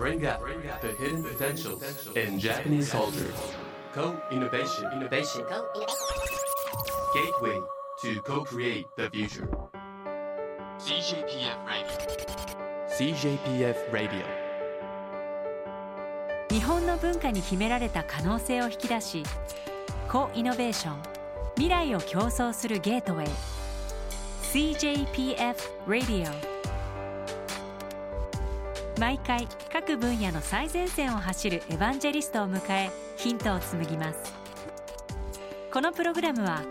bring out the hidden potentials in Japanese culture. Co-innovation. Innovation. Gateway to co-create the future. CJPF Radio. CJPF Radio. 日本の文化に秘められた可能性を引き出しコイノベーション未来を競争するゲートウェイ CJPF Radio 毎回各分野の最前線を走るエヴァンジェリストを迎えヒントを紡ぎます。このプログラムは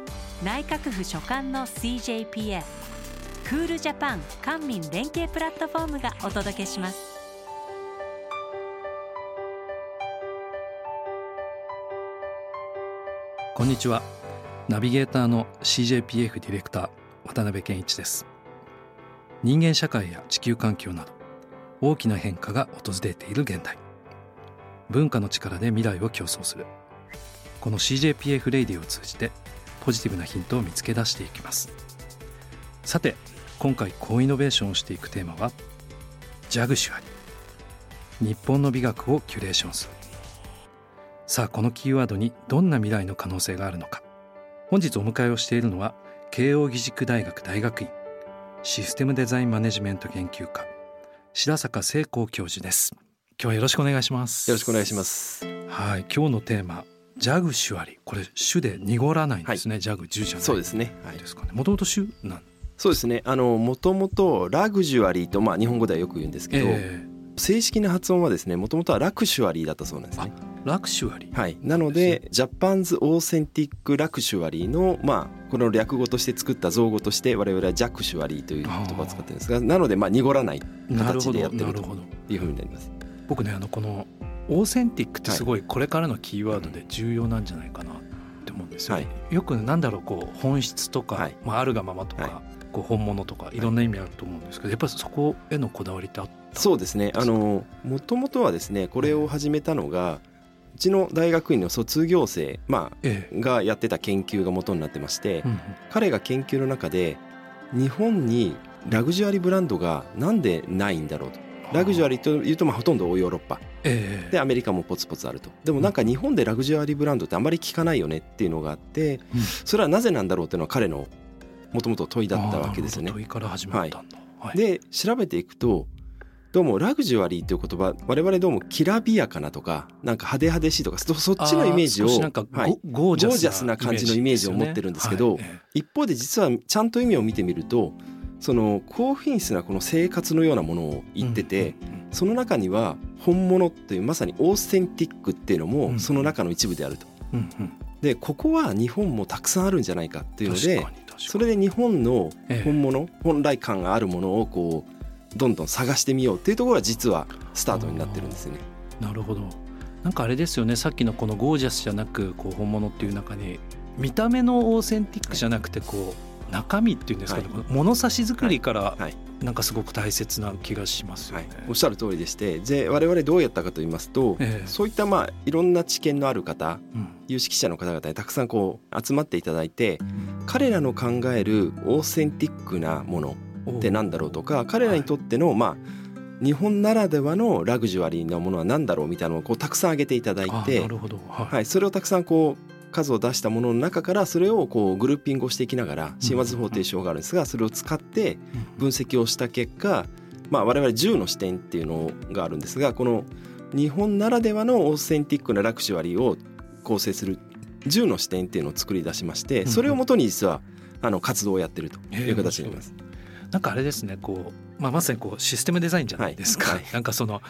内閣府所管の CJPF クールジャパン官民連携プラットフォームがお届けします。こんにちは。ナビゲーターの CJPF ディレクター渡辺健一です。人間社会や地球環境など大きな変化が訪れている現代。文化の力で未来を競争する。この CJPF レイディを通じてポジティブなヒントを見つけ出していきます。さて今回高イノベーションをしていくテーマはジャグシュアリ。日本の美学をキュレーションする。さあこのキーワードにどんな未来の可能性があるのか。本日お迎えをしているのは慶應義塾大学大学院システムデザインマネジメント研究科白坂聖光教授です。今日はよろしくお願いします。よろしくお願いします。はい今日のテーマジャグシュアリ。これ種で濁らないんですね、はい、ジャグジュじゃない。そうですね。はい。ですかね。もともと種なん？そうですね。あのもともとラグジュアリーとまあ日本語ではよく言うんですけど、えー、正式な発音はですねもともとはラクシュアリーだったそうなんですねLuxury。はい。なので Japan's Authentic Luxury のまあこの略語として作った造語として我々は JAXURY という言葉を使ってるんですがなのでまあ濁らない形でやってるというふうになります。僕ねあのこのオーセンティックってすごいこれからのキーワードで重要なんじゃないかなって思うんですよ、はい、よくなんだろうこう本質とか、はい、まあ、あるがままとか、はい。こう本物とかい。ろんな意味あると思うんですけど、やっぱりそこへのこだわりってあったそうですね。あのもともとはですねこれを始めたのがうちの大学院の卒業生、まあ、ええ、がやってた研究が元になってまして、彼が研究の中で日本にラグジュアリーブランドがなんでないんだろうと。ラグジュアリーというとまあほとんどヨーロッパ、えー、でアメリカもポツポツあると。でもなんか日本でラグジュアリーブランドってあまり聞かないよねっていうのがあって、うん、それはなぜなんだろうっていうのは彼のもともと問いだったわけですよね。問いから始まったんだ、はい、で調べていくとどうもラグジュアリーという言葉我々どうもきらびやかなとかなんか派手派手しいとかそっちのイメージをはい、ゴージャスな感じのイメージを持ってるんですけど、はい、一方で実はちゃんと意味を見てみるとその高品質なこの生活のようなものを言ってて、その中には本物というまさにオーセンティックっていうのもその中の一部であると。でここは日本もたくさんあるんじゃないかっていうのでそれで日本の本物、本来感があるものをこうどんどん探してみようっていうところが実はスタートになってるんですよね。なるほど。なんかあれですよね。さっきのこのゴージャスじゃなくこう本物っていう中に見た目のオーセンティックじゃなくてこう中身っていうんですかね、はい、物差し作りからなんかすごく大切な気がしますよね、はい、おっしゃる通りでしてで我々どうやったかと言いますと、えー、そういったまあいろんな知見のある方、うん、有識者の方々にたくさんこう集まっていただいて、うん、彼らの考えるオーセンティックなものってなんだろうとか彼らにとってのまあ日本ならではのラグジュアリーなものは何だろうみたいなのをこうたくさん挙げていただいてはい、それをたくさんこう数を出したものの中からそれをこうグルーピングをしていきながら神話図法といがあるんですがそれを使って分析をした結果まあ我々10の視点っていうのがあるんですがこの日本ならではのオーセンティックなラグジュアリーを構成する10の視点っていうのを作り出しましてそれをもとに実はあの活動をやってるという形になります。なんかあれですねこう、まあ、まさにこうシステムデザインじゃないですか、はい、なんかその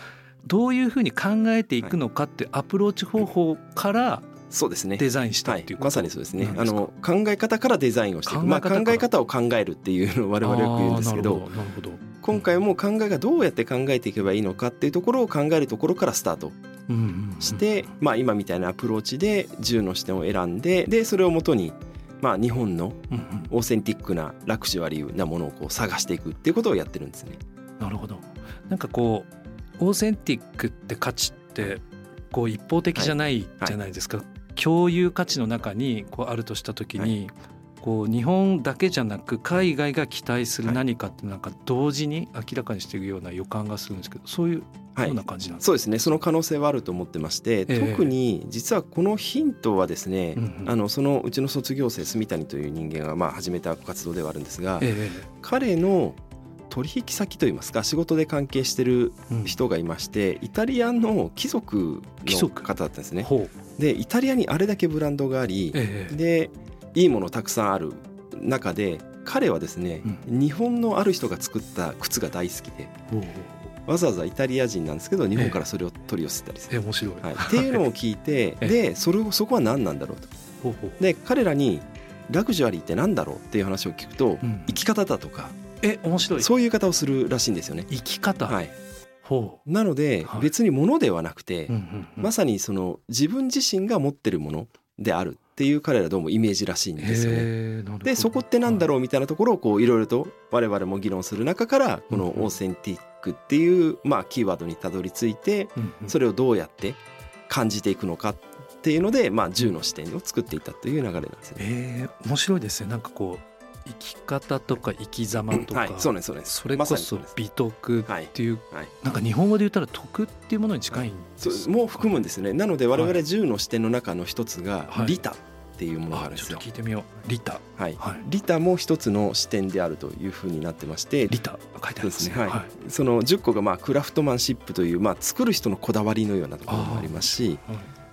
どういうふうに考えていくのかってアプローチ方法からそうですね。デザインしたっていう、まさにそうですね。あの考え方からデザインをしていく。まあ、考え方を考えるっていうのを我々よく言うんですけど今回も考えがどうやって考えていけばいいのかっていうところを考えるところからスタートして、まあ、今みたいなアプローチで10の視点を選んででそれをもとにまあ、日本のオーセンティックなラクシュアリーなものをこう探していくっていうことをやってるんですね。なるほど。なんかこうオーセンティックって価値ってこう一方的じゃないじゃないですか、はいはい、共有価値の中にこうあるとした時に、はい、こう日本だけじゃなく海外が期待する何かってなんか同時に明らかにしていくような予感がするんですけどそういうどんな感じなんですか、そうですね。その可能性はあると思ってまして、えー、特に実はこのヒントはですね、うんうん、あのそのうちの卒業生住谷という人間がまあ始めた活動ではあるんですが、えー、彼の取引先といいますか仕事で関係してる人がいまして、うん、イタリアの貴族の方だったんですね。でイタリアにあれだけブランドがあり、えー、でいいものたくさんある中で彼はですね、うん、日本のある人が作った靴が大好きで。わざわざイタリア人なんですけど日本からそれを取り寄せたりする、えー、面白い、はい、っていうのを聞いて、でそれをそこは何なんだろうと。で彼らにラグジュアリーって何だろうっていう話を聞くと、うん、生き方だとかえ面白い。そういう言い方をするらしいんですよね。生き方。はい。なので別に物ではなくて、まさにその自分自身が持ってるものであるっていう彼らどうもイメージらしいんですよね。でそこってなんだろうみたいなところをこういろいろと我々も議論する中からこのオーセンティックっていうまあキーワードにたどり着いてそれをどうやって感じていくのかっていうのでまあ10の視点を作っていったという流れなんですね。えー、面白いですね。なんかこう生き方とか生き様とか、はい、そうねそうねそれこそ美徳っていう、はい、なんか日本語で言ったら徳っていうものに近いんです、ね、もう含むんですね。なので我々10の視点の中の一つが利他。っていうものがあるんですよ、聞いてみよう。利他はい、はい、利他も一つの視点であるというふうになってまして。利他書いてあるんですね。はい、はい、その10個がまあクラフトマンシップというまあ作る人のこだわりのようなところもありますし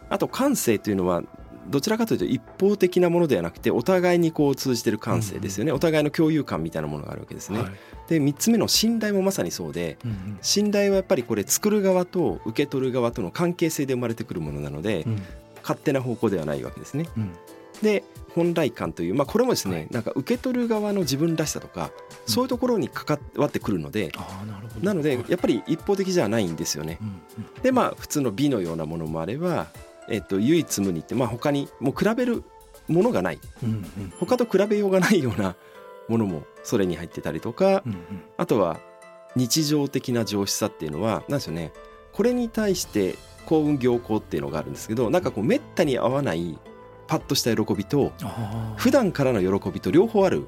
あと感性というのはどちらかというと一方的なものではなくてお互いにこう通じてる感性ですよね、お互いの共有感みたいなものがあるわけですね。はい、で3つ目の信頼もまさにそうで、信頼はやっぱりこれ作る側と受け取る側との関係性で生まれてくるものなので、勝手な方向ではないわけですね。で本来感という、まあ、これもですね、なんか受け取る側の自分らしさとか、そういうところに関わってくるので、なのでやっぱり一方的じゃないんですよね。でまあ普通の美のようなものもあればえっと、唯一無二って、まあ、他にもう比べるものがない、他と比べようがないようなものもそれに入ってたりとか、あとは日常的な上質さっていうのは何でしょうね。これに対して幸運行幸っていうのがあるんですけどなんかこうめったに合わないパッとした喜びと普段からの喜びと両方ある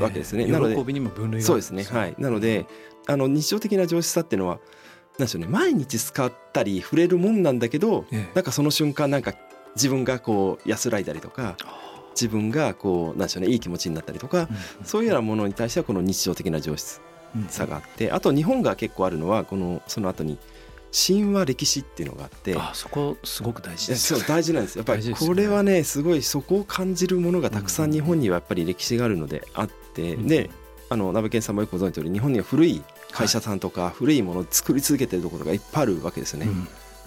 わけですね。えー、なので喜びにも分類がそうですね。はい。なのであの日常的な上質さっていうのはなんでしょうね。毎日使ったり触れるもんなんだけど、ええ、なんかその瞬間なんか自分がこう安らいだりとか自分がこうなんでしょうねいい気持ちになったりとか、うん、そういうようなものに対してはこの日常的な上質さがあって、うん、あと日本が結構あるのはこのその後に神話歴史っていうのがあってあそこすごく大事です、ね、そう大事なんです。やっぱりこれはねすごいそこを感じるものがたくさん日本にはやっぱり歴史があるのであって、うん、であの鍋健さんもよくご存知の通り日本には古い会社さんとか古いものを作り続けてるところがいっぱいあるわけですよね。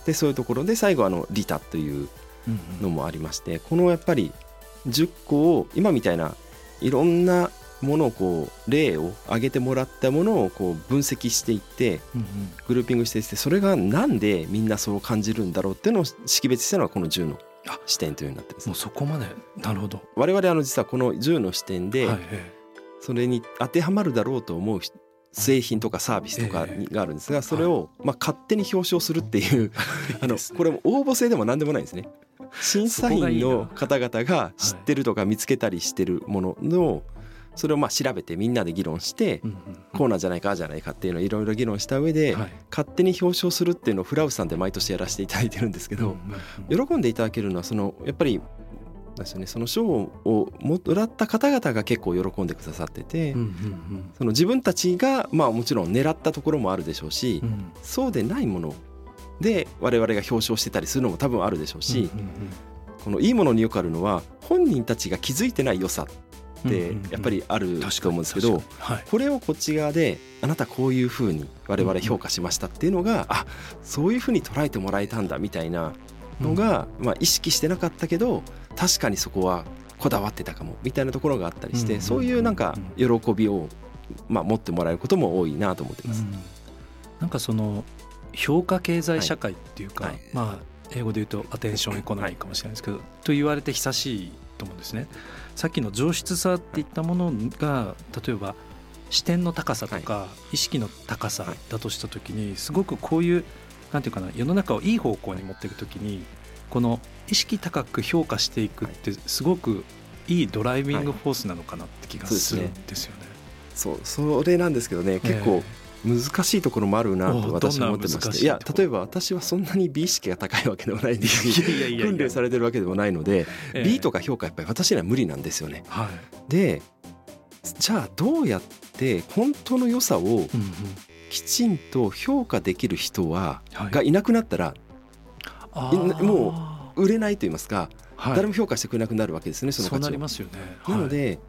でそういうところで最後あのリタというのもありましてこのやっぱり10個を今みたいないろんなものをこう例を挙げてもらったものをこう分析していってグルーピングしていってそれがなんでみんなそう感じるんだろうっていうのを識別したのがこの10の視点というようになってます、もうそこまで。なるほど。我々あの実はこの10の視点でそれに当てはまるだろうと思う製品とかサービスとかがあるんですがそれをまあ勝手に表彰するっていうあのこれも応募制でも何でもないんですね。審査員の方々が知ってるとか見つけたりしてるもののそれをまあ調べてみんなで議論してこうなんじゃないかああじゃないかっていうのをいろいろ議論した上で勝手に表彰するっていうのをフラウスさんで毎年やらせていただいてるんですけど喜んでいただけるのはそのやっぱりですねその賞をもらった方々が結構喜んでくださってて、その自分たちがまあもちろん狙ったところもあるでしょうし、うん、そうでないもので我々が表彰してたりするのも多分あるでしょうし、このいいものによくあるのは本人たちが気づいてない良さってやっぱりあると思うんですけど、これをこっち側であなたこういうふうに我々評価しましたっていうのが、あそういうふうに捉えてもらえたんだみたいなのが、まあ、意識してなかったけど確かにそこはこだわってたかもみたいなところがあったりして、そういうなんか喜びを、まあ、持ってもらえることも多いなと思ってます。なんかその評価経済社会っていうか、はい。はい、まあ英語で言うとアテンションエコノミーかもしれないですけど、はい、と言われて久しいと思うんですね。さっきの上質さっていったものが例えば視点の高さとか意識の高さだとした時にすごくこういうなんていうかな世の中をいい方向に持っていく時にこの意識高く評価していくってすごくいいドライビングフォースなのかなって気がするんですよね。そうそれなんですけどね結構、難しいところもあるなと私は思ってまして。いや例えば私はそんなに美意識が高いわけでもないですし 訓練されてるわけでもないので、えー、美とか評価やっぱり私には無理なんですよね。はい、でじゃあどうやって本当の良さをきちんと評価できる人は、がいなくなったら、もう売れないと言いますか、誰も評価してくれなくなるわけですねその価値を。なね。なので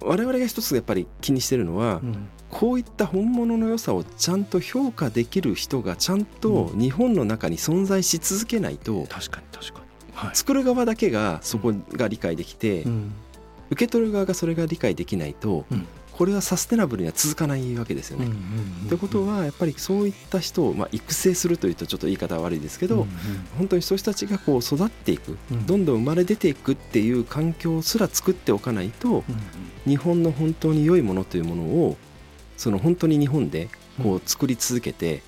我々が一つやっぱり気にしてるのは、うん、こういった本物の良さをちゃんと評価できる人がちゃんと日本の中に存在し続けないと、確かに確かに、はい、作る側だけがそこが理解できて、うん、受け取る側がそれが理解できないと、うん、これはサステナブルには続かないわけですよね。ということはやっぱりそういった人をまあ育成するというとちょっと言い方は悪いですけど、本当にそういう人たちがこう育っていく、どんどん生まれ出ていくっていう環境すら作っておかないと、日本の本当に良いものというものをその本当に日本でこう作り続けて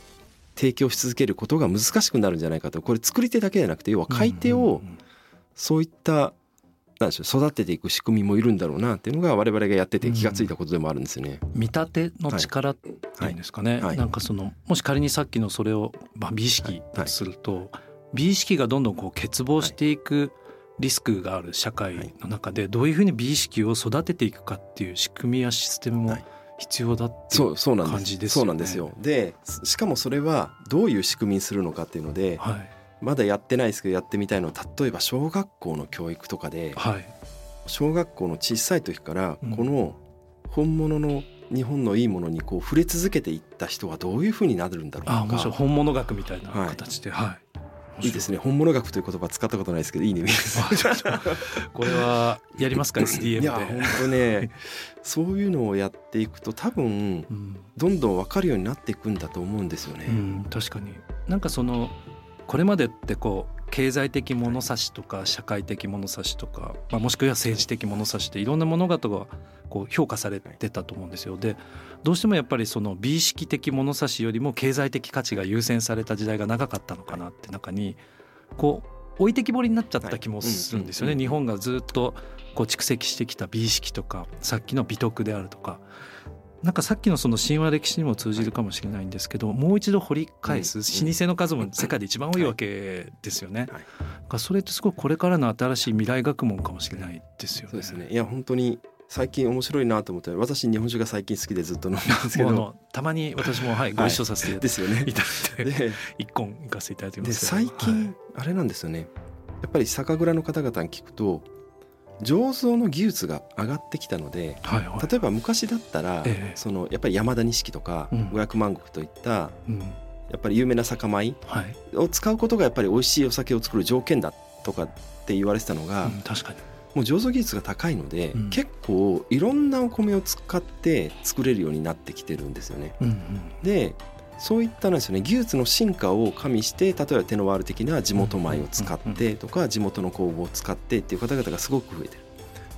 提供し続けることが難しくなるんじゃないかと。これ作り手だけじゃなくて要は買い手をそういったなんでしょう育てていく仕組みもいるんだろうなっていうのが我々がやってて気が付いたことでもあるんですよね。見立ての力っていうんですかね、はい。はい、なんかそのもし仮にさっきのそれを、まあ、美意識とすると、はい、美意識がどんどんこう欠乏していくリスクがある社会の中でどういうふうに美意識を育てていくかっていう仕組みやシステムも必要だっていう感じですよね。そうなんですよ。でしかもそれはどういう仕組みにするのかっていうので、はい。まだやってないですけどやってみたいのは例えば小学校の教育とかで、はい、小学校の小さい時からこの本物の日本のいいものにこう触れ続けていった人はどういうふうになるんだろうか。あ面白い本物学みたいな形で、はい、はいい。いですね。本物学という言葉使ったことないですけどいいねこれはやりますか SDM で。いや本当ねそういうのをやっていくと多分、どんどん分かるようになっていくんだと思うんですよね、うん、確かに。なんかそのこれまでってこう経済的物差しとか社会的物差しとか、まあ、もしくは政治的物差しっていろんな物事がこう評価されてたと思うんですよ。でどうしてもやっぱりその美意識的物差しよりも経済的価値が優先された時代が長かったのかなって中にこう置いてきぼりになっちゃった気もするんですよね。日本がずっとこう蓄積してきた美意識とかさっきの美徳であるとかなんかさっきのその神話歴史にも通じるかもしれないんですけどもう一度掘り返す老舗の数も世界で一番多いわけですよね。それってすごいこれからの新しい未来学問かもしれないですよね。そうですね。いや本当に最近面白いなと思って私日本酒が最近好きでずっと飲んでますけど。たまに私も、はい、ご一緒させていただいて、一本行かせていただいてます最近、あれなんですよね。やっぱり酒蔵の方々に聞くと醸造の技術が上がってきたので、はいはい、例えば昔だったら、えそのやっぱり山田錦とか五百万石といった、うん、やっぱり有名な酒米を使うことがやっぱり美味しいお酒を作る条件だとかって言われてたのが、うん、確かに。もう醸造技術が高いので、うん、結構いろんなお米を使って作れるようになってきてるんですよね。うんうん、でそういったですよね。技術の進化を加味して例えばテノワール的な地元米を使ってとか地元の工房を使ってっていう方々がすごく増えてる。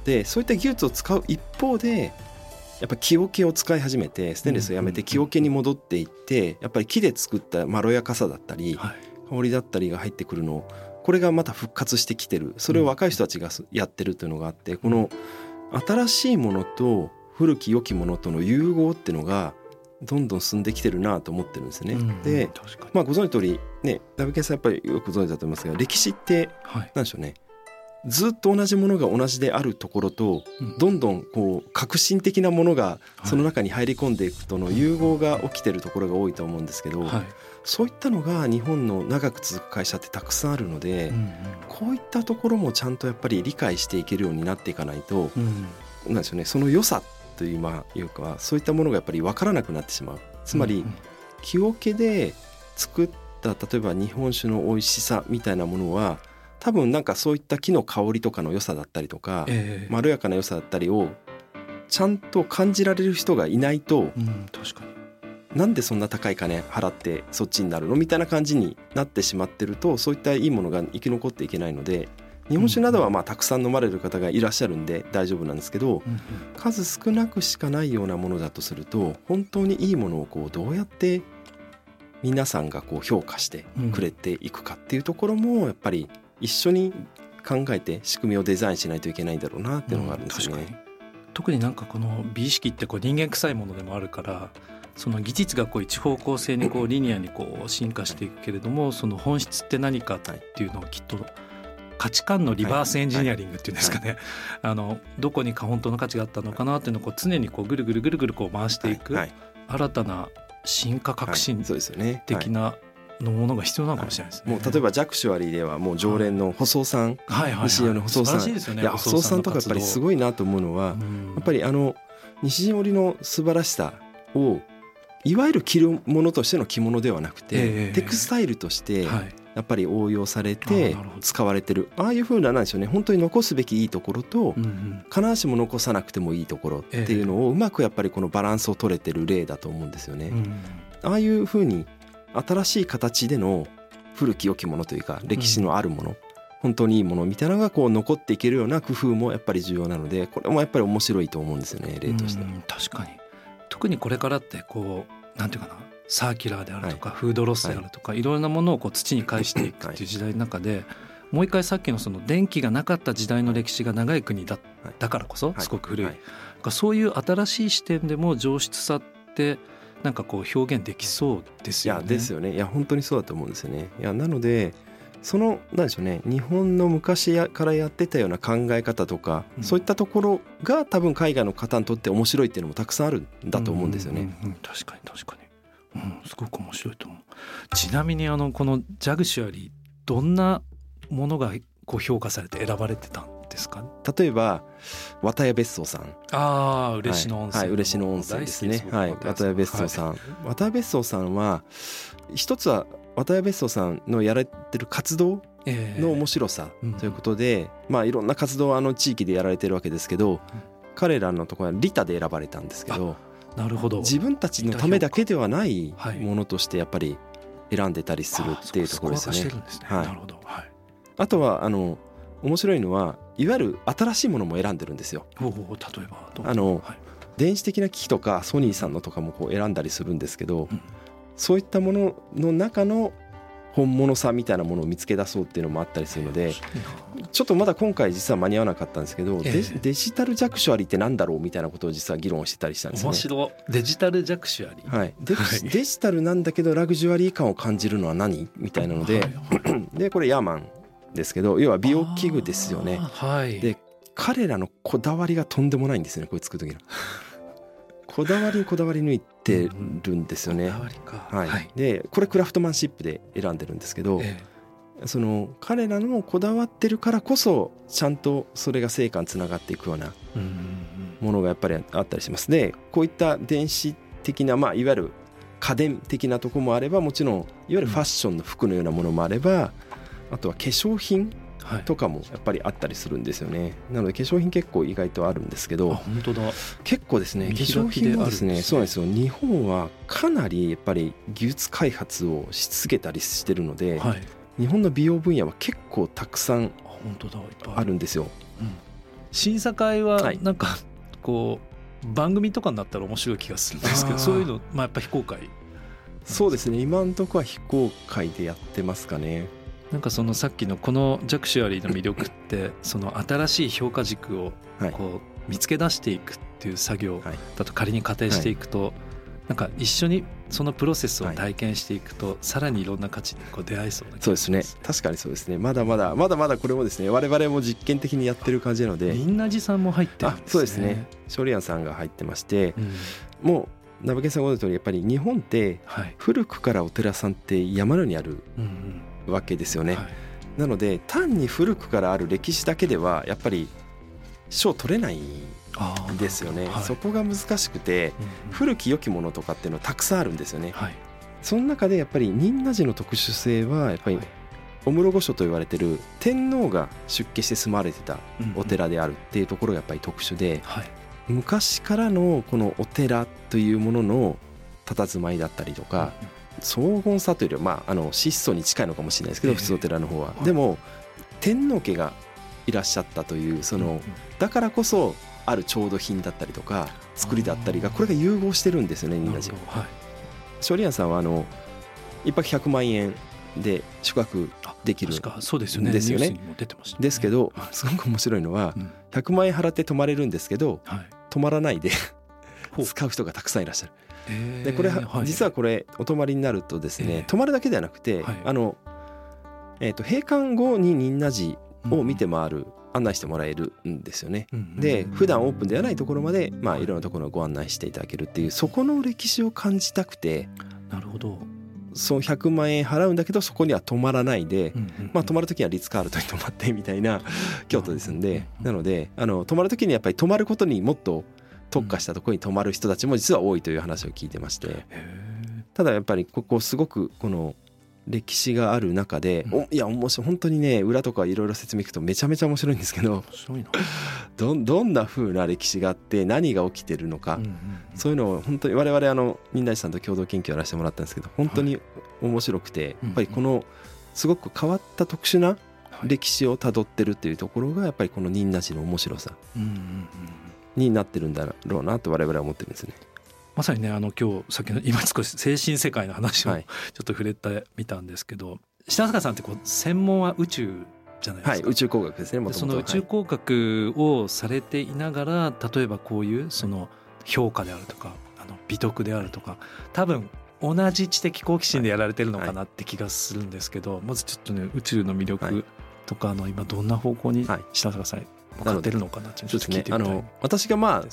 でそういった技術を使う一方でやっぱ木桶を使い始めてステンレスをやめて木桶に戻っていってやっぱり木で作ったまろやかさだったり香りだったりが入ってくるのこれがまた復活してきてる。それを若い人たちがやってるというのがあってこの新しいものと古き良きものとの融合っていうのがどんどん進んできてるなと思ってるんですね。うん、で、まあ、ご存知通りねダブケンさんやっぱりよくご存知だと思いますが歴史って何でしょうね、ずっと同じものが同じであるところと、どんどんこう革新的なものがその中に入り込んでいくとの融合が起きてるところが多いと思うんですけど、はい、そういったのが日本の長く続く会社ってたくさんあるので、うんうん、こういったところもちゃんとやっぱり理解していけるようになっていかないと、うん、なんでしょうねその良さというまあいうかそういったものがやっぱり分からなくなってしまう。つまり木桶で作った例えば日本酒の美味しさみたいなものは多分なんかそういった木の香りとかの良さだったりとか、えー、まろやかな良さだったりをちゃんと感じられる人がいないと、うん、確かに。なんでそんな高い金払ってそっちになるの？みたいな感じになってしまってるとそういったいいものが生き残っていけないので日本酒などはまあたくさん飲まれる方がいらっしゃるんで大丈夫なんですけど、数少なくしかないようなものだとすると本当にいいものをこうどうやって皆さんがこう評価してくれていくかっていうところもやっぱり一緒に考えて仕組みをデザインしないといけないんだろうなっていうのがあるんですね。特になんかこの美意識ってこう人間臭いものでもあるからその技術がこう一方向性にこうリニアにこう進化していくけれどもその本質って何かっていうのをきっと価値観のリバースエンジニアリングっていうんですかね、あのどこにか本当の価値があったのかなっていうのをこう常にこうぐるぐるぐるぐるこう回していく、新たな進化革新的なのものが必要なのかもしれないですね。もう例えばジャクシュアリーではもう常連の細さん、はいはい、西寄の細さん、いや細さんとかやっぱりすごいなと思うのは、やっぱりあの西陣織の素晴らしさをいわゆる着るものとしての着物ではなくて、テクスタイルとしてやっぱり応用されて使われてる。ああいうふうななんでしょうね。本当に残すべきいいところと、必ずしも残さなくてもいいところっていうのをうまくやっぱりこのバランスを取れてる例だと思うんですよね。ああいうふうに新しい形での古き良きものというか歴史のあるもの、本当にいいものみたいなのがこう残っていけるような工夫もやっぱり重要なのでこれもやっぱり面白いと思うんですよね例として。確かに。特にこれからってこうなんていうかなサーキュラーであるとか、フードロスであるとか、い、ろんなものをこう土に返していくっていう時代の中で、もう一回さっきのその電気がなかった時代の歴史が長い国だだからこそすごく古い、そういう新しい視点でも上質さってなんかこう表現できそうですよね。いやですよね。いや本当にそうだと思うんですよね。いやなのでその何でしょうね。日本の昔からやってたような考え方とか、うん、そういったところが多分海外の方にとって面白いっていうのもたくさんあるんだと思うんですよね。うんうんうん、確かに確かに、うん、すごく面白いと思う。ちなみにあのこのジャグシュアリーどんなものがこう評価されて選ばれてたんですか？例えば綿谷別荘さん。ああ嬉野温泉、はい、はい、嬉野温泉ですね。はい。綿谷別荘さん、はい、綿谷別荘さんは一つは渡辺別荘さんのやられてる活動の面白さということで、まあいろんな活動をあの地域でやられてるわけですけど、彼らのところはリタで選ばれたんですけどなるほど。自分たちのためだけではないものとしてやっぱり選んでたりするっていうところですね。はい、あとはあの面白いのはいわゆる新しいものも選んでるんですよ。例えばあの、はい、電子的な機器とかソニーさんのとかもこう選んだりするんですけど、うん。そういったものの中の本物さみたいなものを見つけ出そうっていうのもあったりするのでちょっとまだ今回実は間に合わなかったんですけど、デジタルジャクシュアリーってなんだろうみたいなことを実は議論してたりしたんですね。面白デジタルジャクシュアリー、はい。デデジタルなんだけどラグジュアリー感を感じるのは何みたいなので、でこれヤーマンですけど要は美容器具ですよね。はい、で彼らのこだわりがとんでもないんですねこれ作る時の。こだわりこだわり抜いてるんですよね。はい、でこれクラフトマンシップで選んでるんですけど、ええ、その彼らのこだわってるからこそちゃんとそれが成果につながっていくようなものがやっぱりあったりします。でこういった電子的な、まあ、いわゆる家電的なとこもあればもちろんいわゆるファッションの服のようなものもあればあとは化粧品とかもやっぱりあったりするんですよね、はい、なので化粧品結構意外とあるんですけど本当だ。結構ですね化粧品はですねそうなんですよ。日本はかなりやっぱり技術開発をし続けたりしてるので、はい、日本の美容分野は結構たくさんある。んですよ。うん、審査会はなんかこう番組とかになったら面白い気がするんですけどそういうのまあやっぱ非公開そうですね。今のところは非公開でやってますかねなんかそのさっきのこのジャクシュアリーの魅力ってその新しい評価軸をこう見つけ出していくっていう作業だと仮に仮定していくとなんか一緒にそのプロセスを体験していくとさらにいろんな価値にこう出会えそうなそうですね。確かにそうですね。まだまだまだまだこれもですね我々も実験的にやってる感じなので。みんなじさんも入ってるんですね。そうですね。ショリアンさんが入ってまして、うん、もうナブケさんご存知の通りやっぱり日本って古くからお寺さんって山のようにあるわけですよね。はい、なので単に古くからある歴史だけではやっぱり賞取れないんですよね、はい、そこが難しくて、うん、古き良きものとかっていうのはたくさんあるんですよね。はい、その中でやっぱり仁和寺の特殊性はやっぱり、お室御所と言われてる天皇が出家して住まわれてたお寺であるっていうところがやっぱり特殊で、昔からのこのお寺というものの佇まいだったりとか、荘厳さというよりは、まあ、あの質素に近いのかもしれないですけど、普通お寺の方は。でも天皇家がいらっしゃったというそのだからこそある調度品だったりとか作りだったりがこれが融合してるんですよね仁和寺。勝利庵さんはあの一泊100万円で宿泊できるんですよね。ですけどすごく面白いのは100万円払って泊まれるんですけど泊まらないで使う。人がたくさんいらっしゃる。でこれ、実はこれお泊まりになるとですね、泊まるだけではなくて、あのえー、と閉館後に仁和寺を見て回る、案内してもらえるんですよね。で普段オープンではないところまで、まあ、いろんなところをご案内していただけるっていうそこの歴史を感じたくてなるほど。そう100万円払うんだけどそこには泊まらないで、まあ、泊まる時はリッツ・カールトに泊まってみたいな京都ですんで。なのであの泊まる時にやっぱり泊まることにもっと特化したところに泊まる人たちも実は多いという話を聞いてまして。ただやっぱりここすごくこの歴史がある中で、うん、いや面白い本当にね裏とかいろいろ説明いくとめちゃめちゃ面白いんですけど どどんな風な歴史があって何が起きてるのか、うんうんうん、そういうのを本当に我々あの忍大さんと共同研究をやらせてもらったんですけど本当に面白くて、はい、やっぱりこのすごく変わった特殊な歴史をたどってるっていうところがやっぱりこの忍なしの面白さになってるんだろうなと我々は思ってるんですね。まさにねあの今日さっきの今少し精神世界の話をちょっと触れてみたんですけど、はい、品坂さんってこう専門は宇宙じゃないですか、はい、宇宙工学ですねその宇宙工学をされていながら、例えばこういうその評価であるとかあの美徳であるとか多分同じ知的好奇心でやられてるのかなって気がするんですけど、まずちょっとね宇宙の魅力とかの今どんな方向に品坂さんなってちょっと聞いてみたい、ね、あの私がまあ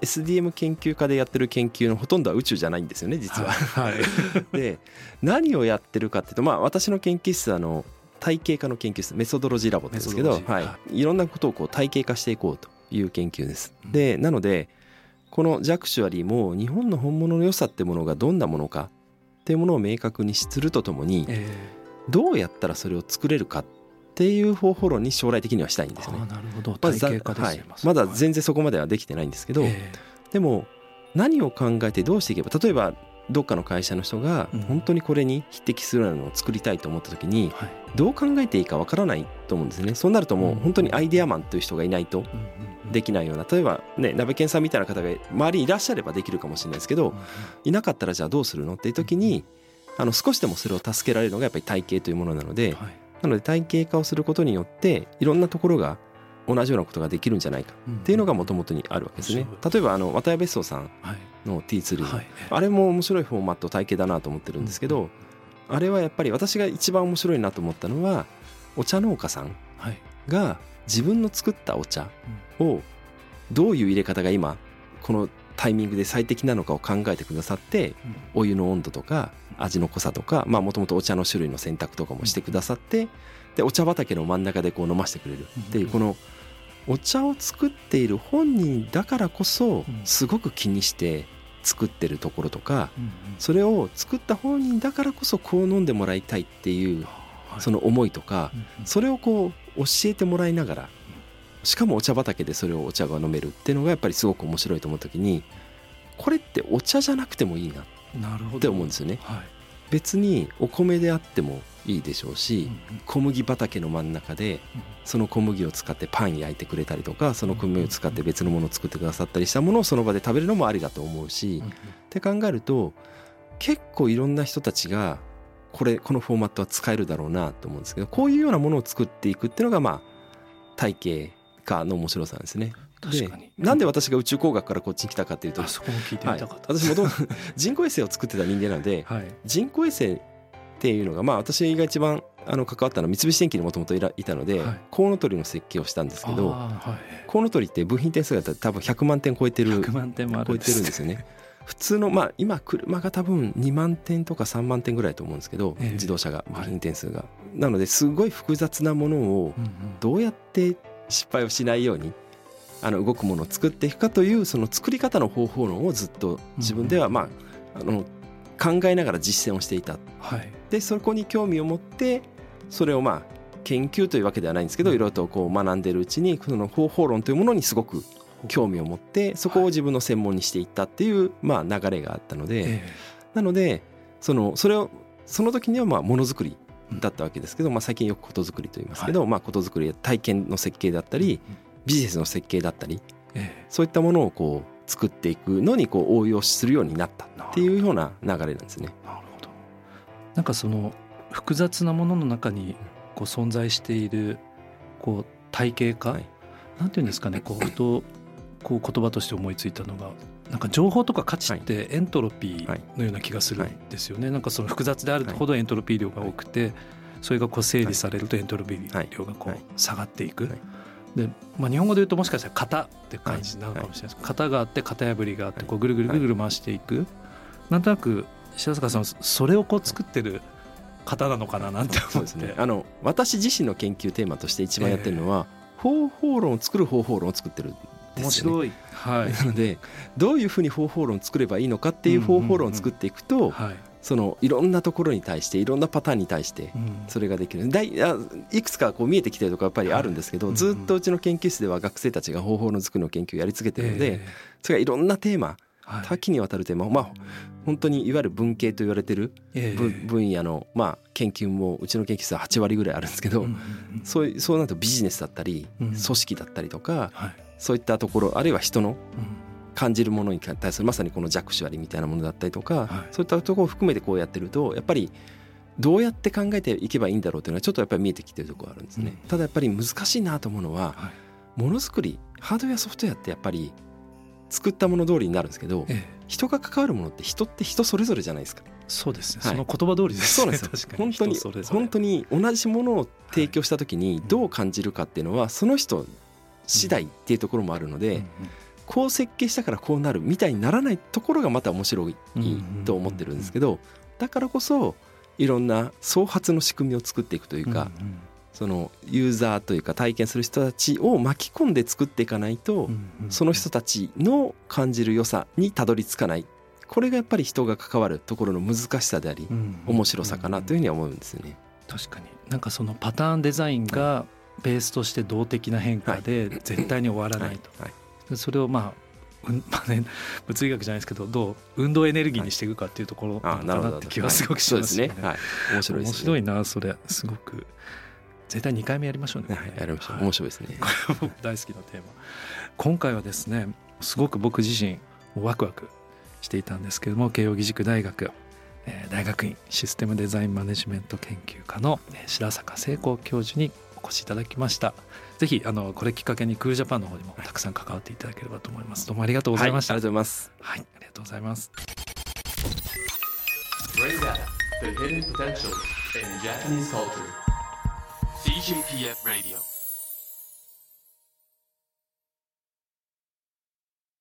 SDM 研究家でやってる研究のほとんどは宇宙じゃないんですよね実は。はい、で何をやってるかっていうとまあ私の研究室はあの体系化の研究室メソドロジーラボですけど、はい、い。ろんなことをこう体系化していこうという研究です。でなのでこのジャクシュアリーも日本の本物の良さってものがどんなものかっていうものを明確にするとともに、どうやったらそれを作れるかっていう方法論に将来的にはしたいんですよね。なるほど。まず、はい、まだ全然そこまではできてないんですけど、えー、でも何を考えてどうしていけば例えばどっかの会社の人が本当にこれに匹敵するようなのを作りたいと思った時にどう考えていいかわからないと思うんですね。そうなるともう本当にアイデアマンという人がいないとできないような例えばね鍋健さんみたいな方が周りにいらっしゃればできるかもしれないですけどいなかったらじゃあどうするの？っていう時にあの少しでもそれを助けられるのがやっぱり体系というものなのでなので体系化をすることによっていろんなところが同じようなことができるんじゃないかっていうのがもともとにあるわけですね。例えばあの渡辺別荘さんの T3、はい、あれも面白いフォーマット体系だなと思ってるんですけど、あれはやっぱり私が一番面白いなと思ったのはお茶農家さんが自分の作ったお茶をどういう入れ方が今このタイミングで最適なのかを考えてくださってお湯の温度とか味の濃さとかもともとお茶の種類の選択とかもしてくださってでお茶畑の真ん中でこう飲ませてくれるっていうこのお茶を作っている本人だからこそすごく気にして作ってるところとかそれを作った本人だからこそこう飲んでもらいたいっていうその思いとかそれをこう教えてもらいながらしかもお茶畑でそれをお茶が飲めるっていうのがやっぱりすごく面白いと思う時にこれってお茶じゃなくてもいいなって思うんですよね。はい、別にお米であってもいいでしょうし、小麦畑の真ん中でその小麦を使ってパン焼いてくれたりとかその小麦を使って別のものを作ってくださったりしたものをその場で食べるのもありだと思うし、って考えると結構いろんな人たちがこれこのフォーマットは使えるだろうなと思うんですけどこういうようなものを作っていくっていうのがまあ体系化の面白さなんですね。確かに。なんで私が宇宙工学からこっちに来たかっていうとそこも聞いてみたかった、はい、私もともと 人工衛星を作ってた人間なので、はい、人工衛星っていうのがまあ私が一番あの関わったのは三菱電機にもともといたので、はい、コウノトリの設計をしたんですけど、はい、コウノトリって部品点数が多分100万点超えてる100万点も超えてるんですよね。普通のまあ今車が多分2万点とか3万点ぐらいと思うんですけど、自動車が部品点数が、なのですごい複雑なものをどうやって失敗をしないようにあの動くものを作っていくかというその作り方の方法論をずっと自分ではまああの考えながら実践をしていた、はい、でそこに興味を持ってそれをまあ研究というわけではないんですけどいろいろとこう学んでるうちにその方法論というものにすごく興味を持ってそこを自分の専門にしていったっていうまあ流れがあったのでなのでそのそれをその時にはまあものづくりだったわけですけど、まあ、最近よくことづくりと言いますけど、まあ、ことづくりや体験の設計だったりビジネスの設計だったり、そういったものをこう作っていくのにこう応用するようになったっていうような流れなんですね。なるほど。なんかその複雑なものの中にこう存在しているこう体系化、はい、なんていうんですかねこうふとこう言葉として思いついたのがなんか情報とか価値ってエントロピーのような気がするんですよね、なんかその複雑であるほどエントロピー量が多くてそれがこう整理されるとエントロピー量がこう下がっていく。でまあ、日本語で言うともしかしたら型って感じなのかもしれないです、型があって型破りがあってこうぐるぐるぐるぐる回していく、なんとなく白坂さんそれをこう作ってる方なのかななんて思って、ね、あの私自身の研究テーマとして一番やってるのは、えー、方法論を作る方法論を作ってる面白い、はい、なのでどういうふうに方法論を作ればいいのかっていう方法論を作っていくと、はい、そのいろんなところに対していろんなパターンに対してそれができる、だいあいくつかこう見えてきてるとこやっぱりあるんですけど、はい、ずっとうちの研究室では学生たちが方法の作りの研究をやり続けてるので、えー、それがいろんなテーマ多岐にわたるテーマまあ本当にいわゆる文系と言われてる分野のまあ研究もうちの研究室は8割ぐらいあるんですけどそういうそうなるとビジネスだったり組織だったりとかそういったところあるいは人の感じるものに対するまさにこの弱視割みたいなものだったりとかそういったところを含めてこうやってるとやっぱりどうやって考えていけばいいんだろうというのはちょっとやっぱり見えてきてるところがあるんですね。ただやっぱり難しいなと思うのはものづくりハードウェアソフトウェアってやっぱり作ったもの通りになるんですけど、ええ、人が関わるものって人って人それぞれじゃないですか。そうですね、はい、その言葉通りですね。そうです 本当に本当に同じものを提供した時にどう感じるかっていうのはその人次第っていうところもあるので、こう設計したからこうなるみたいにならないところがまた面白いと思ってるんですけどだからこそいろんな創発の仕組みを作っていくというか、そのユーザーというか体験する人たちを巻き込んで作っていかないと、その人たちの感じる良さにたどり着かない。これがやっぱり人が関わるところの難しさであり、面白さかなというふうには思うんですよね。確かに。なんかそのパターンデザインがベースとして動的な変化で絶対に終わらないと、それをまあうんまあね、物理学じゃないですけどどう運動エネルギーにしていくかっていうところかなって気はすごくしますね。ね。はい、面白い、ね、面白いなそれ。すごく。絶対2回目やりましょうね。はい、やりましょう。面白いですね。これは僕大好きなテーマ。今回はですね、すごく僕自身ワクワクしていたんですけども、慶應義塾大学、えー、大学院システムデザインマネジメント研究科の白坂聖光教授にお越しいただきました。ぜひあのこれきっかけにクールジャパンの方にもたくさん関わっていただければと思います。どうもありがとうございました。はい、ありがとうございます。はい、ありがとうございます。The hidden potential in Japanese culture. CJPF Radio